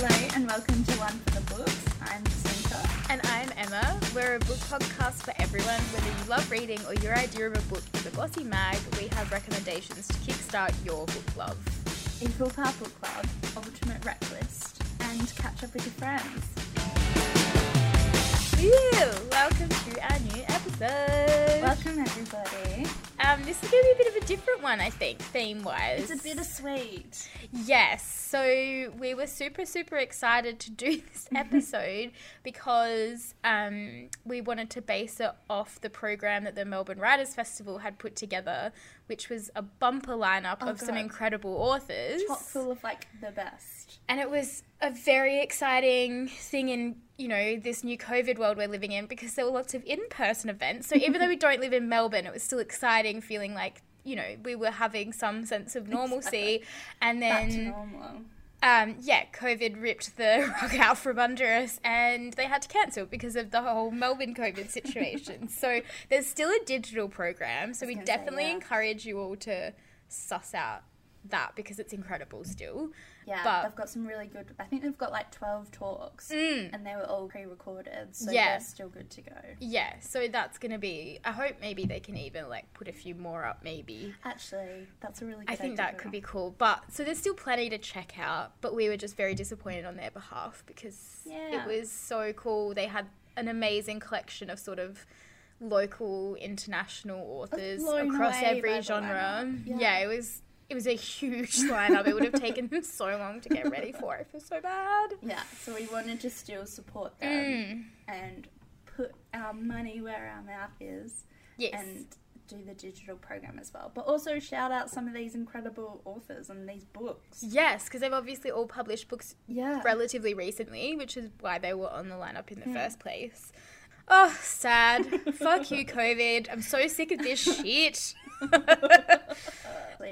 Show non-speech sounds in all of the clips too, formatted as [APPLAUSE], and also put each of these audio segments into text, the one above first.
Hello and welcome to One for the Books. I'm Jacinta. And I'm Emma. We're a book podcast for everyone. Whether you love reading or your idea of a book is a glossy mag, we have recommendations to kickstart your book love. Equal Power Book Club, Ultimate Rec List, and catch up with your friends. Welcome to our new episode. Welcome everybody. Um, this is going to be a bit of a different one, I think, theme wise. It's a bittersweet. Yes. So we were super, super excited to do [LAUGHS] this episode [LAUGHS] because um, we wanted to base it off the program that the Melbourne Writers Festival had put together, which was a bumper lineup Oh, of some incredible authors. Chock full of like the best. And it was a very exciting thing in, you know, this new COVID world we're living in because there were lots of in person events. So even though we [LAUGHS] don't live in Melbourne, it was still exciting feeling like, you know, we were having some sense of normalcy. And then, um, yeah, COVID ripped the [LAUGHS] rug out from under us and they had to cancel because of the whole Melbourne COVID [LAUGHS] situation. so there's still a digital program. So we gonna say, definitely yeah. encourage you all to suss out that because it's incredible still. Yeah, But- they've got some really good. I think they've got like twelve talks, Mm. and they were all pre-recorded, so Yeah. they're still good to go. Yeah, so that's gonna be. I hope maybe they can even like put a few more up. Maybe Actually, that's a really. good I think that could be cool. But so there's still plenty to check out. But we were just very disappointed on their behalf because Yeah. it was so cool. They had an amazing collection of sort of local, international authors across every genre. Yeah. Yeah. it was. It was a huge [LAUGHS] lineup. it would have taken them so long to get ready for. I feel so bad. Yeah, so we wanted to still support them Mm. and put our money where our mouth is Yes. and do the digital program as well. But also shout out some of these incredible authors and these books. Yes, because they've obviously all published books Yeah. relatively recently, which is why they were on the lineup in the Hmm. first place. Oh, sad. [LAUGHS] Fuck you, COVID. I'm so sick of this shit. [LAUGHS] [LAUGHS]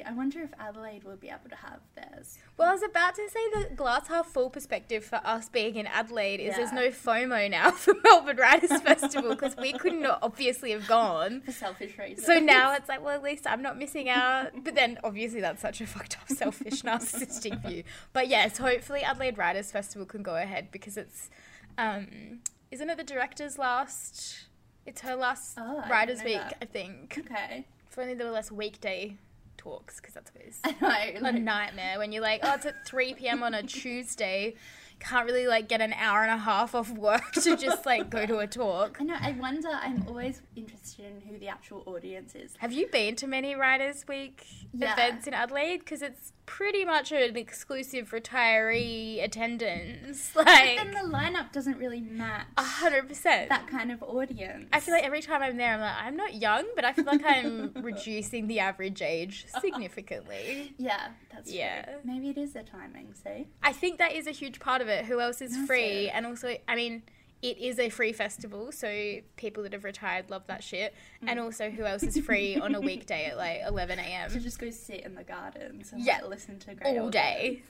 I wonder if Adelaide will be able to have theirs. well, I was about to say the glass half full perspective for us being in Adelaide is there's no FOMO now [LAUGHS] for Melbourne Writers Festival because we couldn't obviously have gone. For selfish reasons. So now it's like, well, at least I'm not missing out. But then obviously that's such a fucked up, selfish, narcissistic view. But yes, hopefully Adelaide Writers Festival can go ahead because it's, um, isn't it the director's last? It's her last Oh, Writers Week, that. I think. Okay. If only there were less weekday talks because that's always [LAUGHS] I know. a nightmare when you're like, oh, it's at 3 p.m. on a [LAUGHS] Tuesday. Can't really like get an hour and a half off work to just like go to a talk. I know. I wonder. I'm always interested in who the actual audience is. Have you been to many Writers Week Yeah. events in Adelaide? Because it's pretty much an exclusive retiree mm. attendance. But Like, then the lineup doesn't really match a hundred percent. that kind of audience. I feel like every time I'm there, I'm like, I'm not young, but I feel like I'm [LAUGHS] reducing the average age significantly. [LAUGHS] Yeah, that's Yeah. true. Maybe it is the timing, see? I think that is a huge part of it. Who else is That's free? it. And also, I mean, it is a free festival, so people that have retired love that shit. Mm. And also, who else is free on a weekday at like 11 a.m.? [LAUGHS] To just go sit in the gardens and Yeah. like, listen to great all day?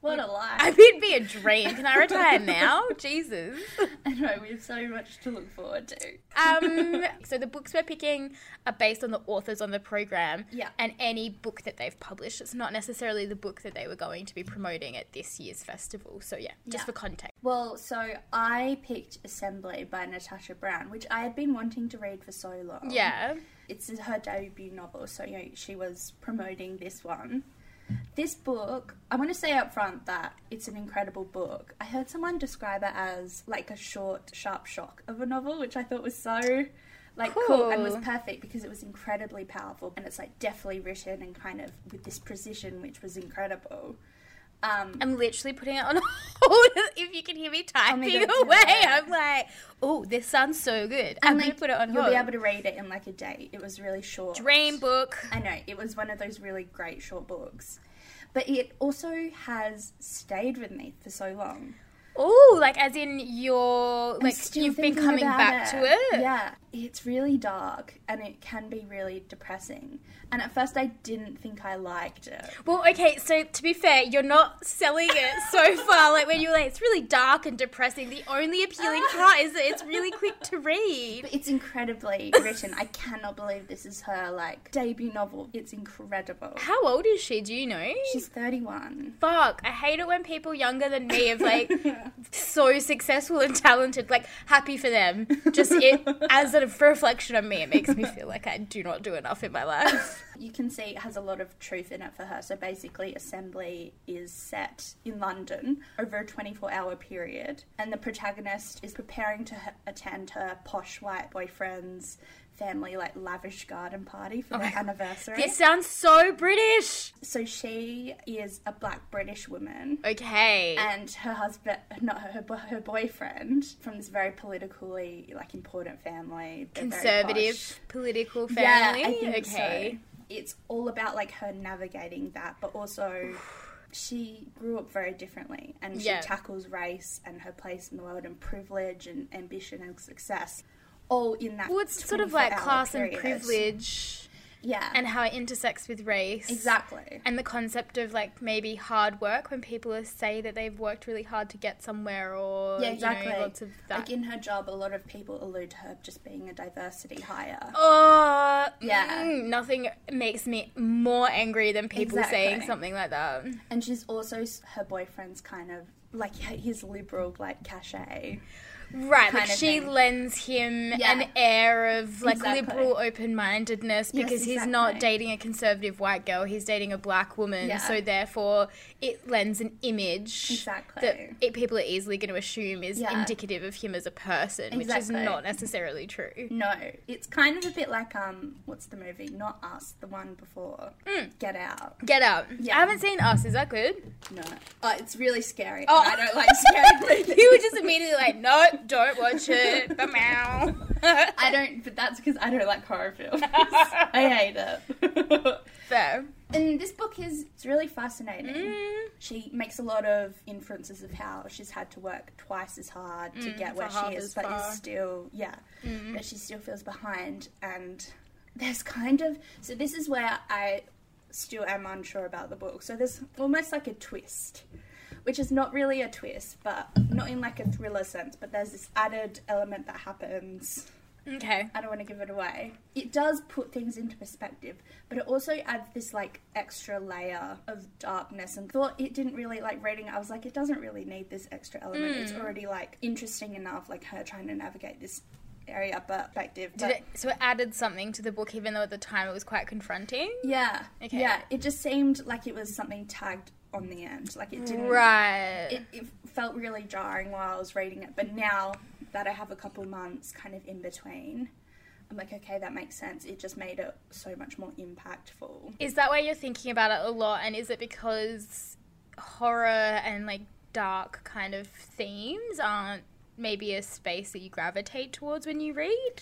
What a life. I mean, it'd be a dream. Can I retire now? [LAUGHS] Jesus. I know, we have so much to look forward to. Um, [LAUGHS] so the books we're picking are based on the authors on the program Yeah. and any book that they've published. It's not necessarily the book that they were going to be promoting at this year's festival. So yeah, just Yeah. for context. Well, so I picked Assembly by Natasha Brown, which I had been wanting to read for so long. Yeah. It's her debut novel, so you know, she was promoting this one. This book, I want to say up front that it's an incredible book. I heard someone describe it as like a short, sharp shock of a novel, which I thought was so like cool, and was perfect because it was incredibly powerful and it's like deftly written and kind of with this precision, which was incredible. Um, I'm literally putting it on [LAUGHS] hold. if you can hear me typing God, do away. I'm like, oh, this sounds so good. I'm like, to put it on you'll hold. be able to read it in like a day. It was really short. Dream book. I know, it was one of those really great short books. But it also has stayed with me for so long. Oh, like as in you're like you've been coming back to it. Yeah, it's really dark and it can be really depressing. And at first, I didn't think I liked it. Well, okay, so to be fair, you're not selling it [LAUGHS] so far. Like when you're like, it's really dark and depressing. The only appealing [LAUGHS] part is that it's really quick to read. But it's incredibly [LAUGHS] written. I cannot believe this is her like debut novel. It's incredible. How old is she? Do you know? She's 31. Fuck, I hate it when people younger than me are like so successful and talented. Like, happy for them. Just it [LAUGHS] as a reflection of me, it makes me feel like I do not do enough in my life. You can see it has a lot of truth in it for her. So basically, Assembly is set in London over a 24 hour period, and the protagonist is preparing to attend her posh white boyfriend's family, like lavish garden party for their anniversary. This sounds so British. So she is a black British woman. Okay. and her husband, not her, bo- her boyfriend, from this very politically like important family, Conservative political Yeah, family. I think okay. so. It's all about like her navigating that, but also [SIGHS] she grew up very differently, and she Yeah. tackles race and her place in the world, and privilege and ambition and success, all in that. Well, it's sort of like class period. and privilege yeah, and how it intersects with race. exactly. And the concept of like maybe hard work when people say that they've worked really hard to get somewhere or Yeah, exactly. you know, lots of that. Like in her job, a lot of people allude to her just being a diversity hire. Oh, Yeah. mm, nothing makes me more angry than people saying something like that. And she's also her boyfriend's kind of like his liberal like cachet. Right, like she thing. lends him Yeah. an air of like Exactly. liberal open-mindedness Yes, because he's not dating a conservative white girl, he's dating a black woman. Yeah. So therefore, it lends an image Exactly. that it, people are easily going to assume is Yeah. indicative of him as a person, which is not necessarily true. No, it's kind of a bit like um, what's the movie? Not Us, the one before. Get Out. Get out. Yeah. I haven't seen Us. Is that good? No, oh, it's really scary. Oh. I don't like scary movies. [LAUGHS] You were just immediately like, no, don't watch it. [LAUGHS] Meow. I don't, but that's because I don't like horror films. [LAUGHS] I hate it. [LAUGHS] Fair. and this book is it's really fascinating. Mm. She makes a lot of inferences of how she's had to work twice as hard to get where she is, but far. is still yeah, but she still feels behind. And there's kind of so this is where I still am unsure about the book. So there's almost like a twist, which is not really a twist, but not in like a thriller sense. But there's this added element that happens. Okay. I don't want to give it away. It does put things into perspective, but it also adds this like extra layer of darkness. And thought it didn't really like reading. it, I was like, it doesn't really need this extra element. It's mm. already like interesting enough, like her trying to navigate this area, perspective. Did it, so it added something to the book, even though at the time it was quite confronting. Yeah, Okay. yeah. It just seemed like it was something tagged on the end. Like it didn't. Right. It, it felt really jarring while I was reading it, but now that I have a couple months kind of in between, I'm like, okay, that makes sense. It just made it so much more impactful. is that why you're thinking about it a lot? And is it because horror and like dark kind of themes aren't maybe a space that you gravitate towards when you read?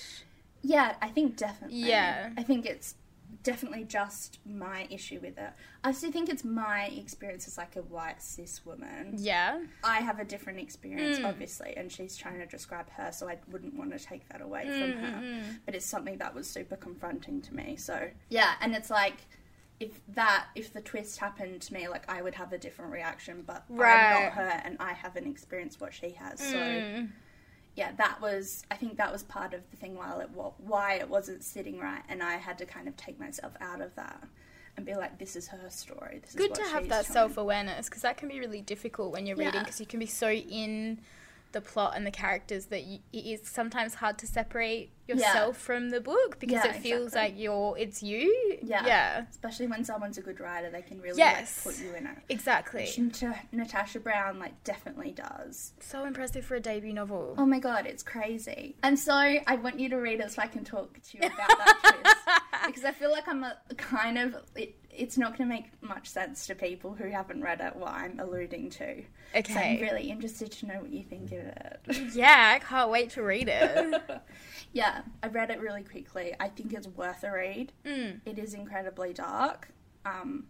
Yeah, I think definitely. Yeah. I think it's definitely just my issue with it. I still think it's my experience as like a white cis woman. Yeah. I have a different experience, Mm. obviously, and she's trying to describe her, so I wouldn't want to take that away Mm, from her. But it's something that was super confronting to me. So yeah, and it's like if that if the twist happened to me, like I would have a different reaction. But I'm Right. not her, and I haven't experienced what she has. So Mm. yeah, that was I think that was part of the thing while it why it wasn't sitting right, and I had to kind of take myself out of that and be like, this is her story. This is Good to have that self awareness because that can be really difficult when you're reading because you can be so in the plot and the characters that you, it is sometimes hard to separate yourself from the book because Yeah, it feels exactly. like you're it's you. Yeah. Yeah. Especially when someone's a good writer, they can really Yes. like, put you in it. Exactly. Which Natasha Brown like definitely does. So impressive for a debut novel. Oh my god, it's crazy. And so I want you to read it so I can talk to you about that twist [LAUGHS] because I feel like I'm a kind of it, it's not going to make much sense to people who haven't read it what I'm alluding to. So Okay. I'm really interested to know what you think of it. [LAUGHS] Yeah, I can't wait to read it. [LAUGHS] yeah, I read it really quickly. I think it's worth a read. Mm. It is incredibly dark. Um,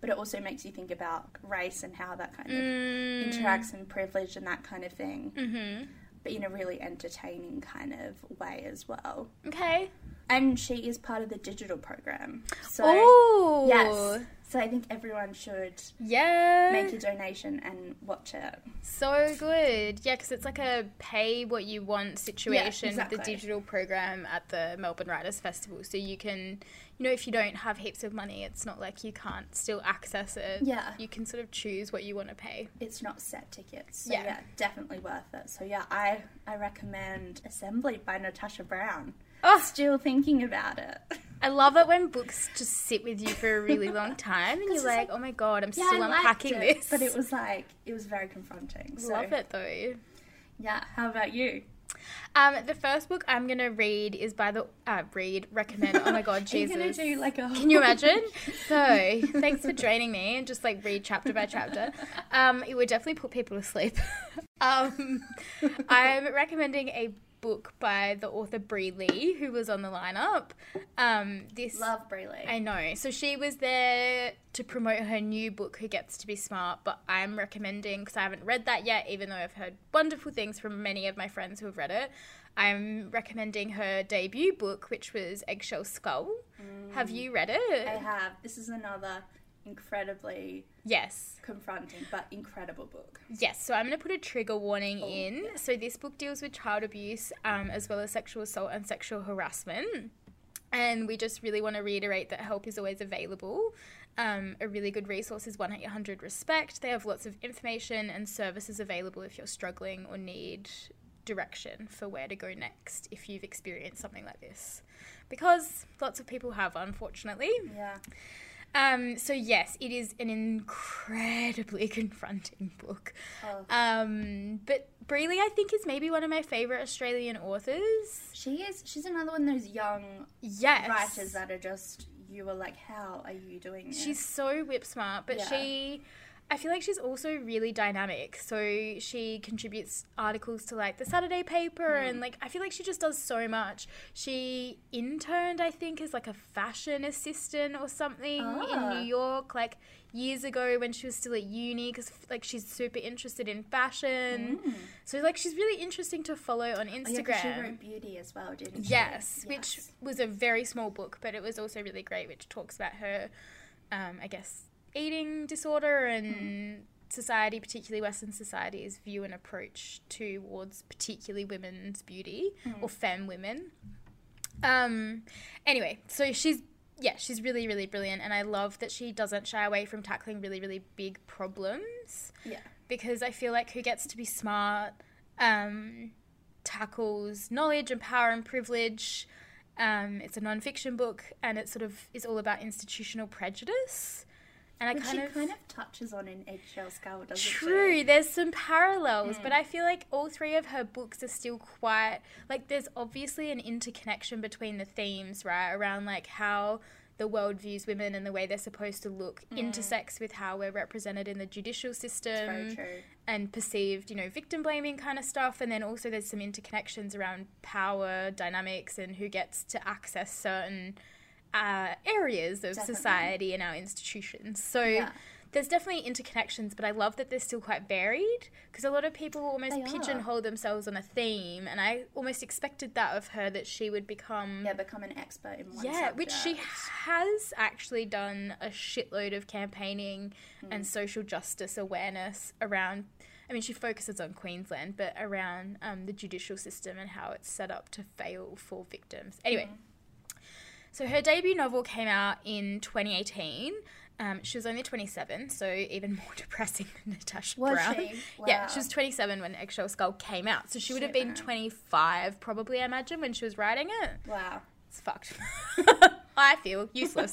but it also makes you think about race and how that kind of Mm. interacts and privilege and that kind of thing, Mm-hmm. But in a really entertaining kind of way as well. Okay. And she is part of the digital program. So, Oh. yes. So I think everyone should Yeah. make a donation and watch it. So good. Yeah, because it's like a pay what you want situation with the digital program at the Melbourne Writers Festival. So you can, you know, if you don't have heaps of money, it's not like you can't still access it. Yeah. You can sort of choose what you want to pay. It's not set tickets. So Yeah. yeah. definitely worth it. So yeah, I, I recommend Assembly by Natasha Brown. Oh, Still thinking about it. I love it when books just sit with you for a really [LAUGHS] long time and you're like, like- oh my god, I'm Yeah, still I unpacking it, this. But it was like, it was very confronting. So, Love it though. Yeah, how about you? Um, the first book I'm gonna read is by the uh, read recommend. Oh my god, [LAUGHS] Jesus! do like a Can you imagine? [LAUGHS] So, thanks for joining me and just like read chapter by chapter. Um, it would definitely put people to sleep. um, I'm recommending a book by the author Bri Lee, who was on the lineup. Um, this Love Bri Lee. I know. So she was there to promote her new book, Who Gets to Be Smart, but I'm recommending, because I haven't read that yet, even though I've heard wonderful things from many of my friends who have read it. I'm recommending her debut book, which was Eggshell Skull. Have you read it? I have. This is another incredibly Yes. confronting but incredible book. Yes, so I'm going to put a trigger warning Oh, in. yeah. So this book deals with child abuse um, as well as sexual assault and sexual harassment. And we just really want to reiterate that help is always available. Um, a really good resource is 1 800 RESPECT. They have lots of information and services available if you're struggling or need direction for where to go next if you've experienced something like this. Because lots of people have, unfortunately. Yeah. Um, so yes, it is an incredibly [LAUGHS] confronting book. Oh. Um, but Bri Lee, I think, is maybe one of my favorite Australian authors. She is. She's another one of those young Yes, writers that are just. You were like, how are you doing this? she's so whip smart, but Yeah. she. I feel like she's also really dynamic. So she contributes articles to like the Saturday paper Mm. and like I feel like she just does so much. She interned, I think, as like a fashion assistant or something in Ah. New York like years ago when she was still at uni cuz like she's super interested in fashion. Mm. So like she's really interesting to follow on Oh, yeah, Instagram. she wrote Beauty as well, didn't she? Yes, which was a very small book, but it was also really great, which talks about her, um, I guess, eating disorder and society, particularly Western society's view and approach towards particularly women's beauty or femme women. Um, anyway, so she's yeah, she's really really brilliant, and I love that she doesn't shy away from tackling really really big problems Yeah. because I feel like Who Gets to Be Smart um, tackles knowledge and power and privilege. Um, it's a non-fiction book, and it sort of is all about institutional prejudice. And I Which kind of kind of touches on in Eggshell Skull, doesn't it? True, she? there's some parallels, Mm. but I feel like all three of her books are still quite like there's obviously an interconnection between the themes, right? Around like how the world views women and the way they're supposed to look intersects with how we're represented in the judicial system Mm. And perceived, you know, victim blaming kind of stuff. And then also there's some interconnections around power dynamics and who gets to access certain uh, areas of Definitely. society and our institutions. So Yeah. there's definitely interconnections, but I love that they're still quite varied because a lot of people almost They are. pigeonhole themselves on a theme. And I almost expected that of her that she would become. Yeah, become an expert in one Yeah, which she has actually done a shitload of campaigning Hmm. and social justice awareness around. I mean, she focuses on Queensland, but around um, the judicial system and how it's set up to fail for victims. Anyway, Hmm. So her debut novel came out in 2018. Um, she was only 27, so even [LAUGHS] more depressing than Natasha Was Brown. she? [LAUGHS] Yeah, she was 27 when Eggshell Skull came out, so she would have been 25 probably, I imagine, when she was writing it. Wow. It's fucked. [LAUGHS] I feel useless.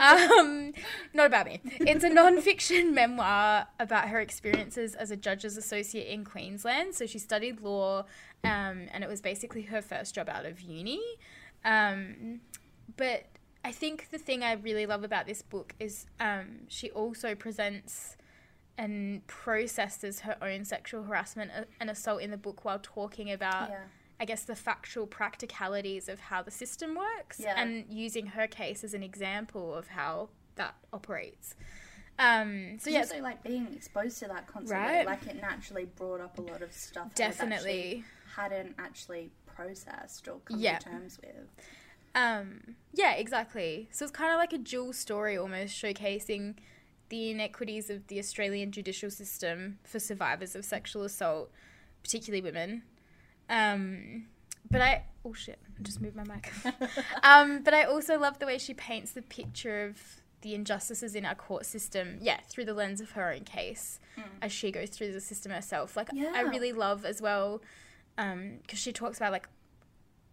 um, not about me. It's a non-fiction memoir about her experiences as a judge's associate in Queensland. So she studied law, um, and it was basically her first job out of uni. Um, but I think the thing I really love about this book is um, she also presents and processes her own sexual harassment and assault in the book while talking about yeah. I guess the factual practicalities of how the system works Yeah. and using her case as an example of how that operates. Um, so yeah, also like being exposed to that constantly, Right. like it naturally brought up a lot of stuff that I've actually definitely. hadn't actually processed or come Yeah. to terms with. Um, yeah, exactly. So it's kind of like a dual story almost showcasing the inequities of the Australian judicial system for survivors of sexual assault, particularly women. Um, but I, oh shit, I just moved my mic. [LAUGHS] um, but I also love the way she paints the picture of the injustices in our court system, yeah, through the lens of her own case as she goes through the system herself. Like, I really love as well, because she talks about, like,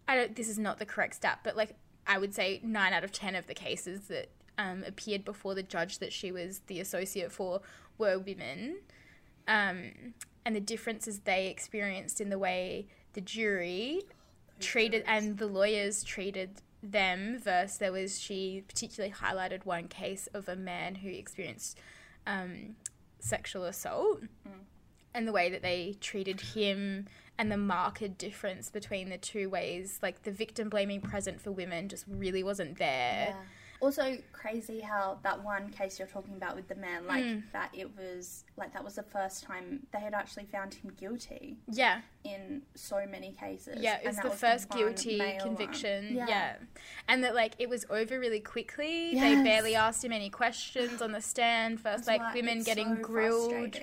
I don't, this is not the correct stat, but like, I would say nine out of 10 of the cases that um, appeared before the judge that she was the associate for were women. Um, and the differences they experienced in the way the jury treated and the lawyers treated them versus there was she particularly highlighted one case of a man who experienced um, sexual assault and the way that they treated him and the marked difference between the two ways like the victim blaming present for women just really wasn't there Yeah. Also crazy how that one case you're talking about with the man, like Mm. that it was like that was the first time they had actually found him guilty yeah in so many cases. Yeah, it was the was first one guilty conviction. Yeah. Yeah. And that like it was over really quickly. Yes. They barely asked him any questions on the stand. First like women getting so grilled.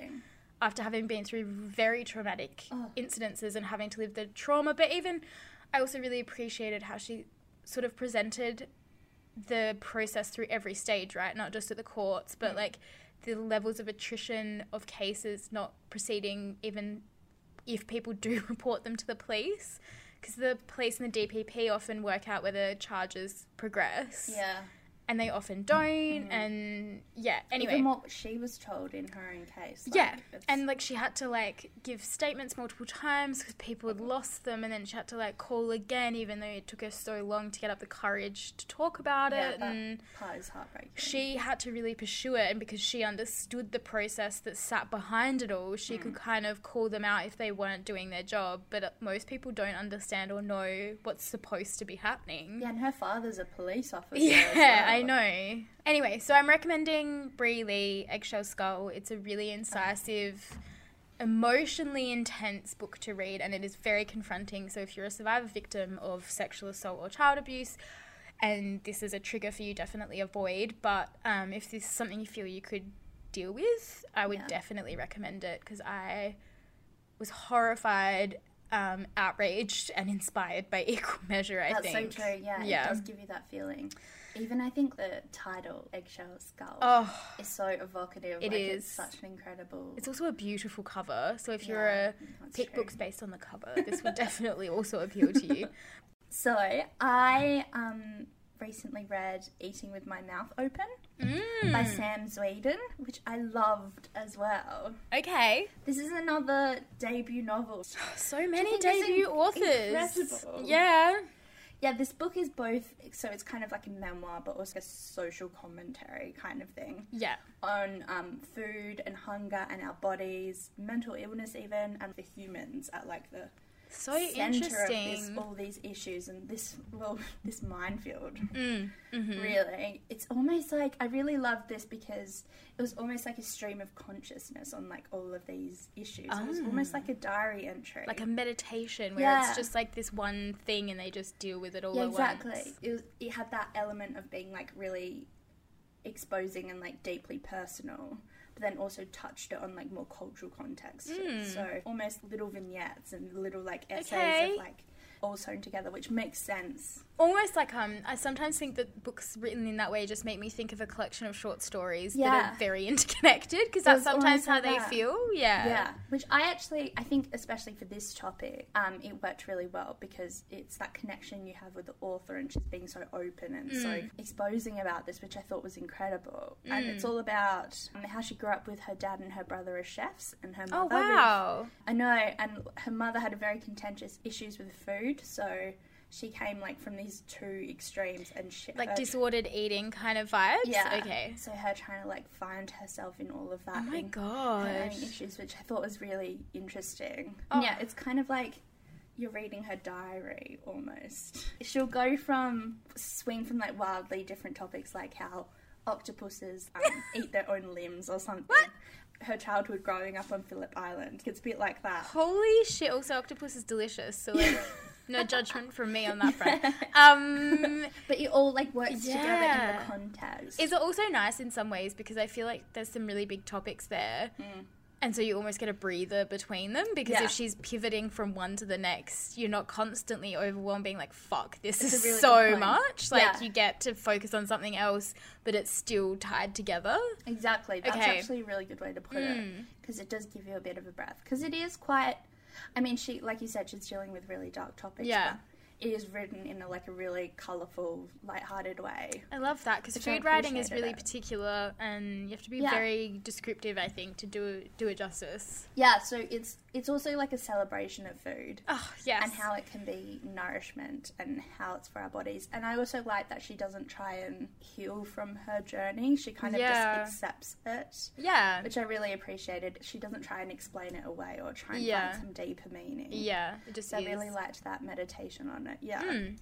After having been through very traumatic Oh. incidences and having to live the trauma. But even I also really appreciated how she sort of presented the process through every stage, right? Not just at the courts, but Mm. like the levels of attrition of cases not proceeding even if people do [LAUGHS] report them to the police. Because the police and the DPP often work out whether charges progress. Yeah. And they often don't. Mhm. And yeah, anyway. Even what she was told in her own case. like, Yeah, it's- and like she had to like give statements multiple times because people had lost them, and then she had to like call again, even though it took her so long to get up the courage to talk about Yeah, it. that- And part is heartbreaking. she had to really pursue it, and because she understood the process that sat behind it all, she Mm. could kind of call them out if they weren't doing their job. But uh, most people don't understand or know what's supposed to be happening. Yeah, and her father's a police officer. [LAUGHS] Yeah. I know. Anyway, so I'm recommending Bri Lee, Eggshell Skull. It's a really incisive, emotionally intense book to read, and it is very confronting. So if you're a survivor victim of sexual assault or child abuse, and this is a trigger for you, definitely avoid. But um, if this is something you feel you could deal with, I would Yeah. definitely recommend it because I was horrified, um, outraged, and [LAUGHS] inspired by [LAUGHS] equal measure. I That's think. so true. Yeah, Yeah. it does give you that feeling. Even I think the title "Eggshell Skull" Oh, is so evocative. It like, is. It's such an incredible. It's also a beautiful cover. So if you're a pick true. books based on the cover, this would [LAUGHS] definitely also appeal to you. So I um recently read "Eating with My Mouth Open" by Mm. Sam Zweden, which I loved as well. Okay. This is another debut novel. [GASPS] So many debut authors. incredible. Yeah. Yeah, this book is both so it's kind of like a memoir, but also a social commentary kind of thing. Yeah. on um, food and hunger and our bodies, mental illness, even, and the humans at like the So of this, interesting. all these issues and this well, [LAUGHS] this minefield. Mm. hmm Really, it's almost like I really loved this because it was almost like a stream of consciousness on like all of these issues. It was almost Ah. like a diary entry, Like a meditation where Yeah. it's just like this one thing and they just deal with it all yeah, at exactly. once. It was. It had that element of being like really exposing and like deeply personal, but then also touched it on like more cultural context. Mm. So almost little vignettes and little like essays Okay. of like all sewn together, which makes sense. Almost like um, I sometimes think that books written in that way just make me think of a collection of short stories that are very [LAUGHS] interconnected because that's sometimes how like they that. feel. Yeah. Yeah, which I actually I think especially for this topic, um, it worked really well because it's that connection you have with the author and she's being so open and so Mm. exposing about this, which I thought was incredible. And Mm. it's all about um, how she grew up with her dad and her brother as chefs, and her Oh mother. with- wow. I know, and her mother had a very contentious issues with food, so she came like from these two extremes, and she, Like her- disordered eating kind of vibes. yeah, Okay. So her trying to like find herself in all of that. Oh my own issues, which I thought was really interesting. Oh. Yeah, it's kind of like you're reading her diary almost. She'll go from swing from like wildly different topics, like how octopuses um, [LAUGHS] eat their own limbs or something. What? Her childhood growing up on Phillip Island. It's a bit like that. Holy shit! Also, octopus is delicious. So like, [LAUGHS] no [LAUGHS] judgment from me on that front. [LAUGHS] Um, But it all like works together in the context. is it also nice in some ways because I feel like there's some really big topics there. And so you almost get a breather between them because Yeah. if she's pivoting from one to the next, you're not constantly overwhelmed being like, fuck, this It's is really so much. Like Yeah. you get to focus on something else, but it's still tied together. Exactly. That's Okay. actually a really good way to put it Mm. because it does give you a bit of a breath. Because it is quite. I mean, she, like you said, she's dealing with really dark topics. Yeah. Is written in a, like a really colourful, light-hearted way. I love that because food writing is really it. particular and you have to be Yeah. very descriptive, I think, to do do it justice. Yeah. So it's it's also like a celebration of food. Oh, yes. And how it can be nourishment and how it's for our bodies. And I also like that she doesn't try and heal from her journey. She kind of Yeah. just accepts it. yeah. Which I really appreciated. She doesn't try and explain it away or try and Yeah. find some deeper meaning. Yeah. It just So I really liked that meditation on it. Yeah. Mm.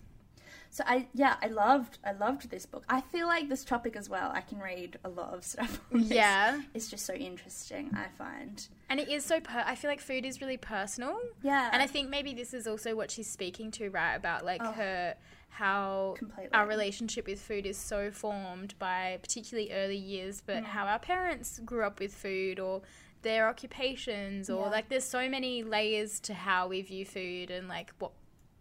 So I yeah, I loved I loved this book. I feel like this topic as well. I can read a lot of [LAUGHS] stuff. Yeah. It's just so interesting, I find. And it is so per- I feel like food is really personal. Yeah. And I think maybe this is also what she's speaking to, right? About like Oh. her how Completely. our relationship with food is so formed by particularly early years, but Mm. how our parents grew up with food or their occupations or Yeah. like there's so many layers to how we view food and like what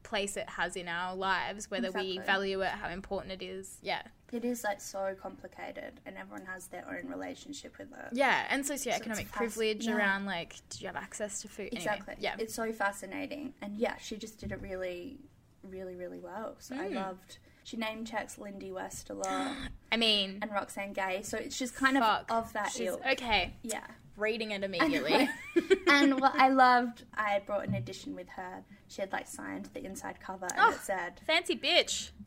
place it has in our lives, whether we value it, how important it is. Yeah. It is like so complicated and everyone has their own relationship with it. Yeah, and socioeconomic fast- privilege yeah. around like, do you have access to food? Anyway, Exactly. yeah. It's so fascinating. And yeah, she just did it really, really, really well. So I Mm. loved. She name checks Lindy West a lot [GASPS] I mean, and Roxane Gay. So it's just kind of of that She's ilk. okay. Yeah. Reading it immediately. [LAUGHS] and what I loved, I brought an edition with her. She had like signed the inside cover and Oh. it said, Fancy bitch. [LAUGHS]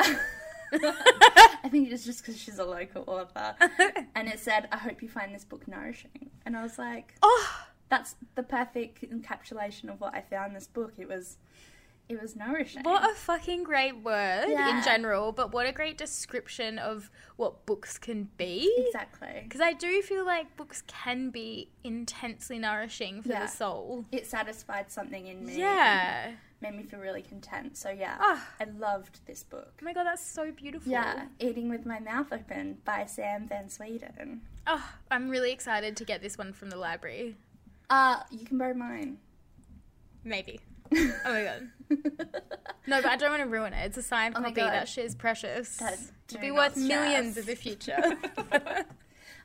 I think it's just because she's a local author. [LAUGHS] and it said, I hope you find this book nourishing. And I was like, Oh, that's the perfect encapsulation of what I found in this book. It was, it was nourishing. what a fucking great word Yeah. in general, but what a great description of what books can be. Exactly. Because I do feel like books can be intensely nourishing for Yeah. the soul. It satisfied something in me. Yeah. Made me feel really content. So yeah, Oh, I loved this book. oh my god, that's so beautiful. Yeah, Eating with My Mouth Open by Sam van Zweden. Oh, I'm really excited to get this one from the library. Uh, you can borrow mine. Maybe. [LAUGHS] Oh my god. No, but I don't want to ruin it. It's a signed Oh copy. God. That shit is precious. That- It'll be worth millions in the future. [LAUGHS] [LAUGHS]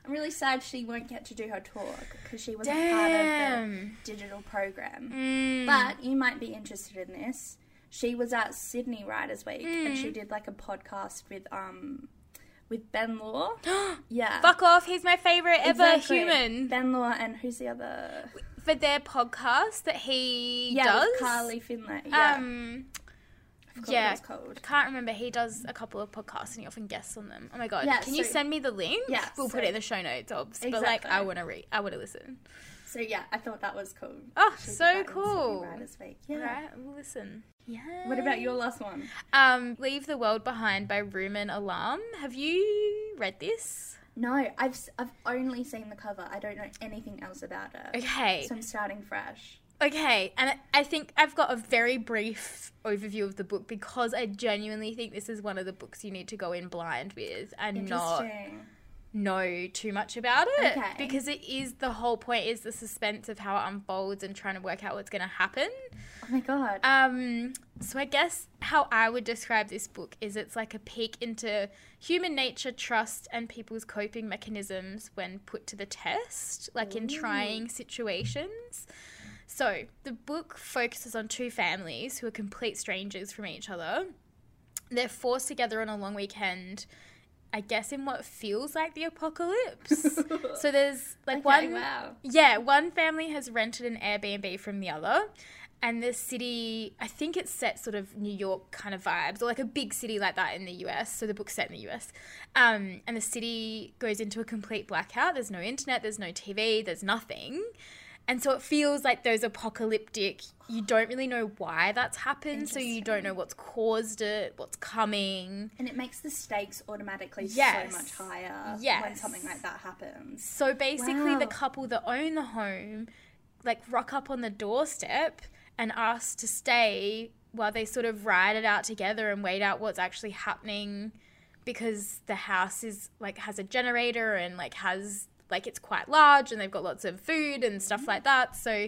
I'm really sad she won't get to do her talk because she wasn't part of the digital program. Mm. But you might be interested in this. She was at Sydney Writers Week and Mm. she did like a podcast with um with Ben Law. [GASPS] Yeah. Fuck off. He's my favorite ever Exactly. human. Ben Law and who's the other? For their podcast that he Yeah, does. with Carly Findlay. Yeah. Um, I yeah. what it's called. I can't remember. He does a couple of podcasts and he often guests on them. Oh my god. Yeah, Can you send me the link? Yeah, We'll put it in the show notes, obs. But like, I want to read. I want to listen. So yeah, I thought that was cool. Oh, so that in Sydney cool. Writers Week. Yeah. Right, we'll listen. Yeah. What about your last one? Um, Leave the World Behind by Rumaan Alam. Have you read this? No, I've I've only seen the cover. I don't know anything else about it. Okay. So I'm starting fresh. Okay, and I- I think I've got a very brief overview of the book because I genuinely think this is one of the books you need to go in blind with and not Interesting. Know too much about it Okay. because it is the whole point is the suspense of how it unfolds and trying to work out what's going to happen. Oh my god. Um, so I guess how I would describe this book is it's like a peek into human nature, trust, and people's coping mechanisms when put to the test, like in trying situations. So the book focuses on two families who are complete strangers from each other. They're forced together on a long weekend. I guess in what feels like the apocalypse. [LAUGHS] so there's like okay, one wow. yeah, one family has rented an Airbnb from the other. And the city, I think it's set sort of New York kind of vibes, or like a big city like that in the US. So the book's set in the US. Um, and the city goes into a complete blackout. There's no internet, there's no TV, there's nothing. And so it feels like those apocalyptic, you don't really know why that's happened, so you don't know what's caused it, what's coming. And it makes the stakes automatically Yes. so much higher when something like that happens. So basically, the couple that own the home, like, rock up on the doorstep and ask to stay while they sort of ride it out together and wait out what's actually happening because the house is like has a generator and like has like it's quite large and they've got lots of food and stuff like that. So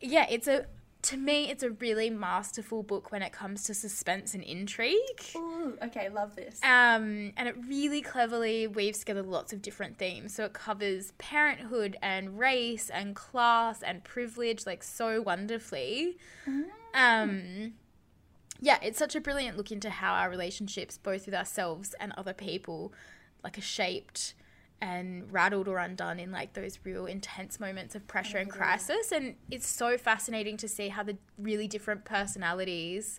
yeah, it's a to me it's a really masterful book when it comes to suspense and intrigue. Ooh, okay, love this. Um, and it really cleverly weaves together lots of different themes. So it covers parenthood and race and class and privilege like so wonderfully. Um, yeah, it's such a brilliant look into how our relationships, both with ourselves and other people, like are shaped and rattled or undone in like those real intense moments of pressure and crisis. And it's so fascinating to see how the really different personalities,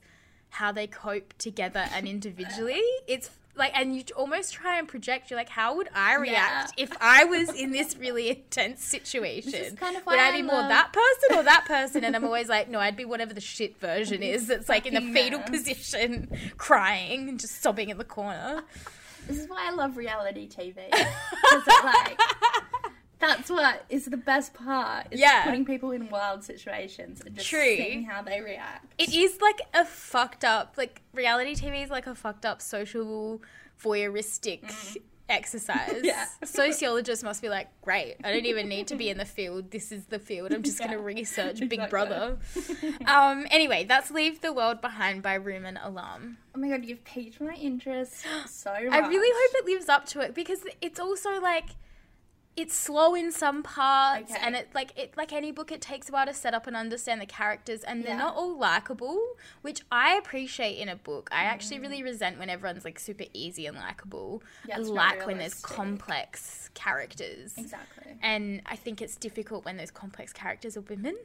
how they cope together and [LAUGHS] individually. It's like, and you almost try and project. You're like, how would I react if I was in this really [LAUGHS] intense situation? kind of would I be more love- that person or that [LAUGHS] person? And I'm always like, no, I'd be whatever the shit version is. That's like in the fetal position, crying and just sobbing in the corner. This is why I love reality TV. [LAUGHS] like, that's what is the best part. Is Yeah. putting people in wild situations and just True. seeing how they react. It is like a fucked up, like reality TV is like a fucked up social voyeuristic mm. Exercise. Yeah. [LAUGHS] Sociologists must be like, great, I don't even need to be in the field. This is the field. I'm just going to research Big Exactly. Brother. [LAUGHS] um, anyway, that's Leave the World Behind by Rumaan Alam. Oh my god, you've piqued my interest so much. I really hope it lives up to it because it's also like it's slow in some parts Okay. and it like it like any book it takes a while to set up and understand the characters and they're Yeah. not all likable which i appreciate in a book i actually really resent when everyone's like super easy and likable Yeah, i like when there's complex characters Exactly. and i think it's difficult when those complex characters are women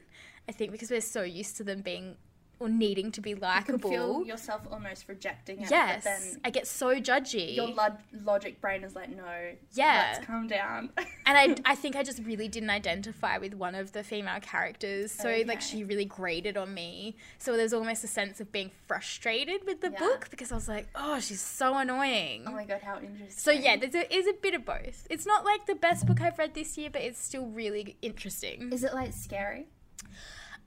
i think because we're so used to them being or needing to be You likable feel yourself almost rejecting it. yes But then i get so judgy your lo- logic brain is like, no. Yeah. Let's calm down. [LAUGHS] and I, I think I just really didn't identify with one of the female characters. So, like, she really grated on me. So, there's almost a sense of being frustrated with the Yeah. book because I was like, oh, she's so annoying. oh my god, how interesting. so, yeah, there's a, is a bit of both. It's not like the best book I've read this year, but it's still really interesting. Is it like scary?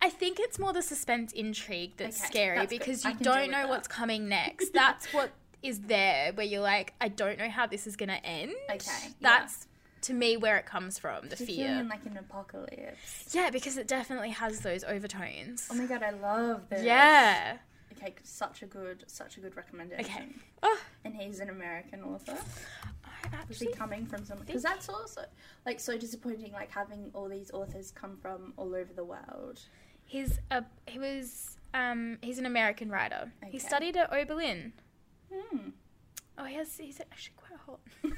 I think it's more the suspense intrigue that's Okay, scary that's because you don't know that. what's coming [LAUGHS] next. That's what is there where you're like, I don't know how this is going to end. Okay, yeah. That's to me where it comes from, the You're fear. like an apocalypse. Yeah, because it definitely has those overtones. Oh my god, I love this. yeah. Okay, such a good, such a good recommendation. Okay. Oh, And he's an American author. I actually. coming from some? Because that's also like so disappointing. Like having all these authors come from all over the world. He's a. He was. Um. He's an American writer. He studied at Oberlin. Hmm. Oh, he has. He's actually quite hot. [LAUGHS]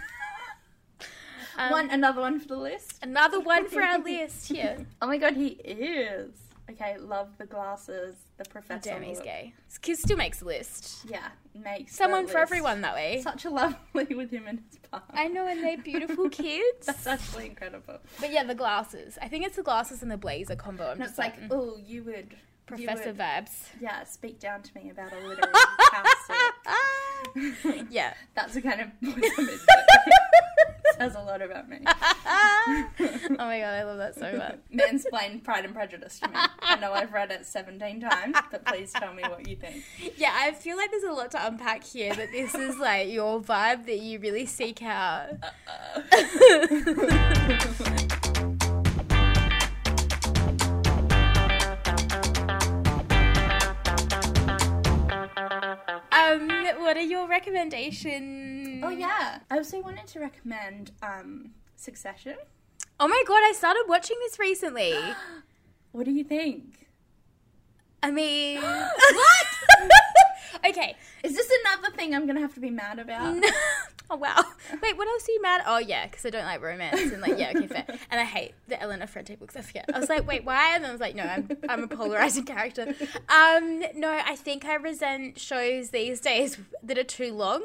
Um, one another one for the list. Another one for our [LAUGHS] list here. Oh my god, he is. Okay, love the glasses, the professor. damn, he's look. gay. He still makes the list. Yeah, makes Someone for everyone that way. Such a lovely [LAUGHS] with him and his partner. I know, and they're beautiful [LAUGHS] kids. That's actually incredible. But yeah, the glasses. I think it's the glasses and the blazer combo. I'm And just it's like, mm, oh, you would, you Professor would, vibes. yeah, speak down to me about a literary house. [LAUGHS] [LAUGHS] yeah. That's the kind of. [LAUGHS] Says a lot about me. [LAUGHS] oh my god, I love that so much. Mansplain Pride and Prejudice to me. I know I've read it 17 times, but please tell me what you think. Yeah, I feel like there's a lot to unpack here. That this is like your vibe that you really seek out. Uh-uh. Are your recommendations? Oh yeah, I also wanted to recommend um, Succession. Oh my god, I started watching this recently. [GASPS] What do you think? I mean, [GASPS] What? [LAUGHS] [LAUGHS] okay. Is this another thing I'm gonna have to be mad about? Oh wow. [LAUGHS] Wait, what else are you mad? Oh yeah, because I don't like romance and like yeah, okay, fair. And I hate the Elena Ferrante books. I forget. I was like, wait, why? And I was like, no, I'm I'm a polarizing character. Um, no, I think I resent shows these days that are too long.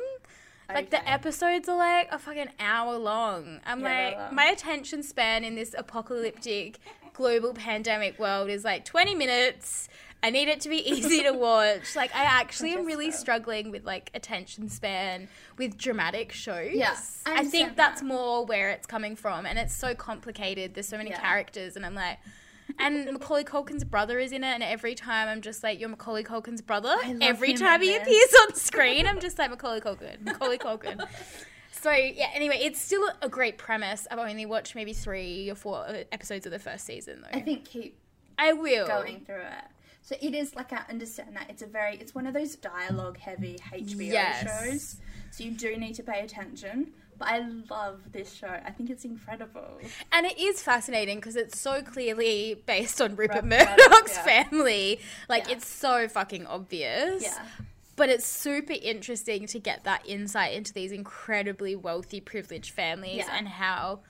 Like the episodes are like a fucking hour long. I'm Yeah, like, long. my attention span in this apocalyptic global pandemic world is like 20 minutes. I need it to be easy to [LAUGHS] watch. Like I actually am really struggling with like attention span with dramatic shows. Yeah, I I, think that's that. more where it's coming from and it's so complicated. There's so many Yeah. characters and I'm like and [LAUGHS] Macaulay Culkin's brother is in it, and every time I'm just like, "You're Macaulay Culkin's brother." Every time he this. appears on [LAUGHS] screen, I'm just like Macaulay Culkin, Macaulay Culkin. So yeah. Anyway, it's still a great premise. I've only watched maybe three or four uh, episodes of the first season though. I think keep I will. going through it. So it is like I understand that it's a very it's one of those dialogue heavy HBO Yes. shows. So you do need to pay attention. But I love this show. I think it's incredible. And it is fascinating because it's so clearly based on Rupert Rupert Murdoch's Murdoch, yeah. family. Like Yeah. it's so fucking obvious. Yeah. But it's super interesting to get that insight into these incredibly wealthy, privileged families Yeah. and how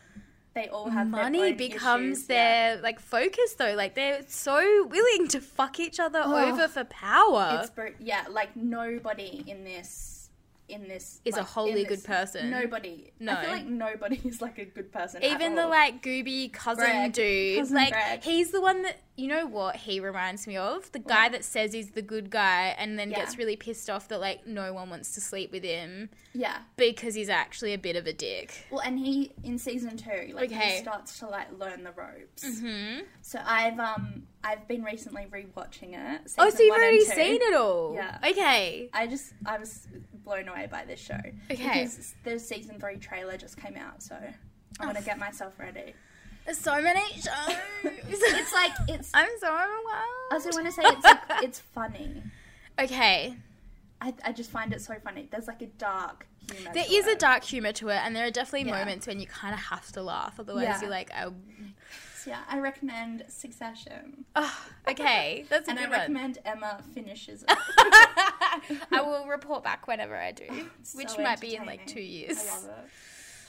They all have their money own becomes issues, yeah. their like focus though. Like they're so willing to fuck each other Oh. over for power. It's br- yeah, like nobody in this in this Is a wholly good this- person. Nobody. I feel like nobody [LAUGHS] is like a good person. at Even the all. like gooby cousin Greg, dude, cousin like Greg. he's the one that you know what he reminds me of the guy that says he's the good guy and then Yeah. gets really pissed off that like no one wants to sleep with him yeah. because he's actually a bit of a dick. Well, and he in season two, like Okay. he starts to like learn the ropes. Hmm. So I've um I've been recently rewatching it. Oh, so you've already seen it all? Yeah. Okay. I just I was blown away by this show Okay. because the season three trailer just came out, so I want to get myself ready. There's so many shows. [LAUGHS] It's like it's. I'm so overwhelmed. also want to say it's like, [LAUGHS] it's funny. okay. I, I just find it so funny. There's like a dark humor. There is a dark humor to it, and there are definitely Yeah. moments when you kind of have to laugh. Otherwise, Yeah. you're like, oh, So, yeah, I recommend Succession, oh, okay, that's a and I one. recommend Emma finishes [LAUGHS] it. I will report back whenever I do, which might be in like two years.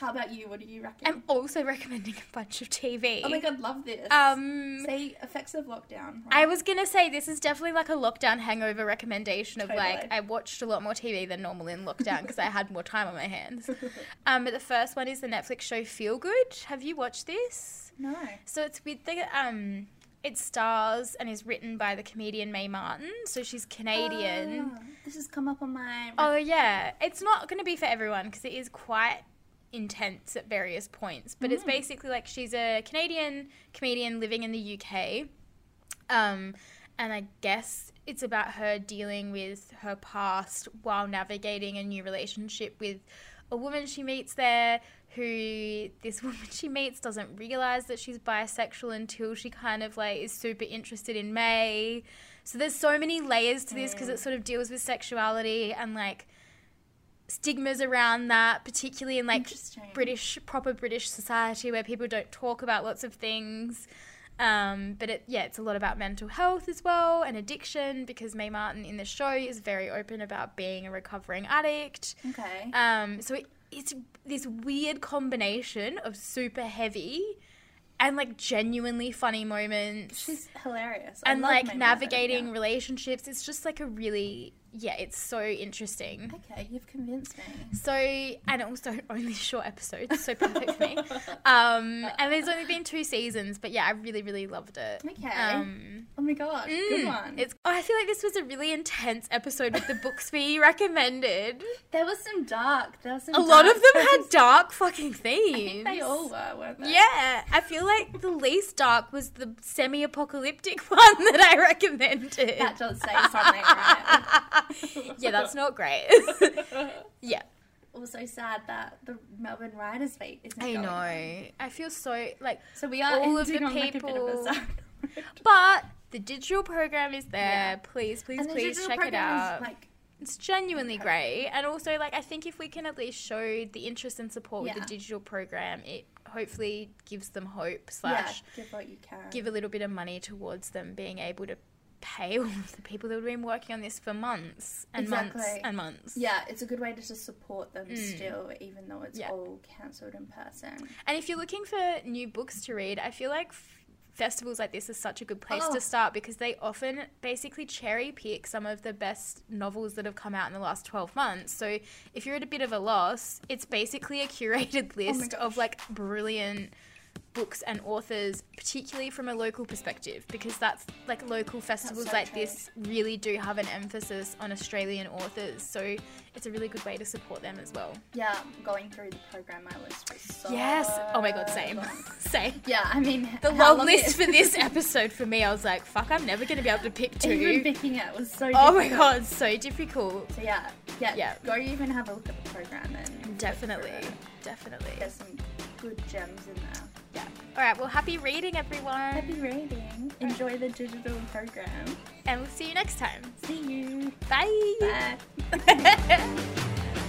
I love it. How about you? What do you reckon? I'm also recommending a bunch of TV. oh my god, love this. Um, say effects of lockdown. I was gonna say this is definitely like a lockdown hangover recommendation of like I watched a lot more TV than normal in lockdown because I had more time on my hands. [LAUGHS] Um, but the first one is the Netflix show Feel Good. Have you watched this? no. So it's with the um, it stars and is written by the comedian Mae Martin. So she's Canadian. Ah, this has come up on my. Oh yeah, it's not going to be for everyone because it is quite intense at various points. But it's Mm. basically like she's a Canadian comedian living in the UK, um, and I guess it's about her dealing with her past while navigating a new relationship with a woman she meets there. Who this [LAUGHS] woman she meets doesn't realize that she's bisexual until she kind of like is super interested in Mae. So there's so many layers to this because it sort of deals with sexuality and like stigmas around that, particularly in like. British proper British society where people don't talk about lots of things. Um, but it, yeah, it's a lot about mental health as well and addiction because Mae Martin in the show is very open about being a recovering addict. Okay. Um, so it, it's this weird combination of super heavy and like genuinely funny moments She's hilarious. I and like Mae Martin, navigating yeah. relationships. It's just like a really yeah, it's so interesting. Okay, you've convinced me. So and also [LAUGHS] only short episodes, so perfect for me. Um, and there's only been two seasons, but yeah, I really really loved it. Okay. Um, oh my god, good mm, one. It's. Oh, I feel like this was a really intense episode with the books we recommended. there was some dark. There was some. A lot of them had dark fucking [LAUGHS] I themes. think they all were, weren't they? Yeah, I feel like the least dark was the semi-apocalyptic [LAUGHS] one that I recommended. That does say something, right? [LAUGHS] yeah, that's not great. [LAUGHS] yeah, also sad that the Melbourne Writers' Beat isn't I know. on. I feel so like, So we are All of the on like a bit of a people- but the digital program is there. Yeah. Please, please, And please check it is, out. Like, It's genuinely great, and also like I think if we can at least show the interest and support with the digital program, it hopefully gives them hope yeah, slash give what you can. give a little bit of money towards them being able to pay [LAUGHS] all the people that have been working on this for months and months and months. yeah, it's a good way to just support them Mm. still, even though it's Yeah. all cancelled in person. And if you're looking for new books to read, I feel like f- festivals like this is such a good place Oh. to start because they often basically cherry pick some of the best novels that have come out in the last 12 months. So if you're at a bit of a loss, it's basically a curated list of like brilliant books and authors, particularly from a local perspective, because that's like local festivals so like true. this really do have an emphasis on Australian authors. So it's a really good way to support them as well. Yeah, going through the program, my list was so. yes. Oh my god, same. [LAUGHS] same. Yeah, I mean, The long list for this [LAUGHS] episode for me, I was like, fuck, I'm never going to be able to pick two. Even picking it was so. oh my god, so difficult. So yeah, yeah, Yeah. Go even have a look at the program and Definitely. look through it. Definitely. There's some good gems in there. Yeah. All right. Well, happy reading, everyone. Happy reading. Enjoy the digital program. And we'll see you next time. See you. Bye. Bye. [LAUGHS]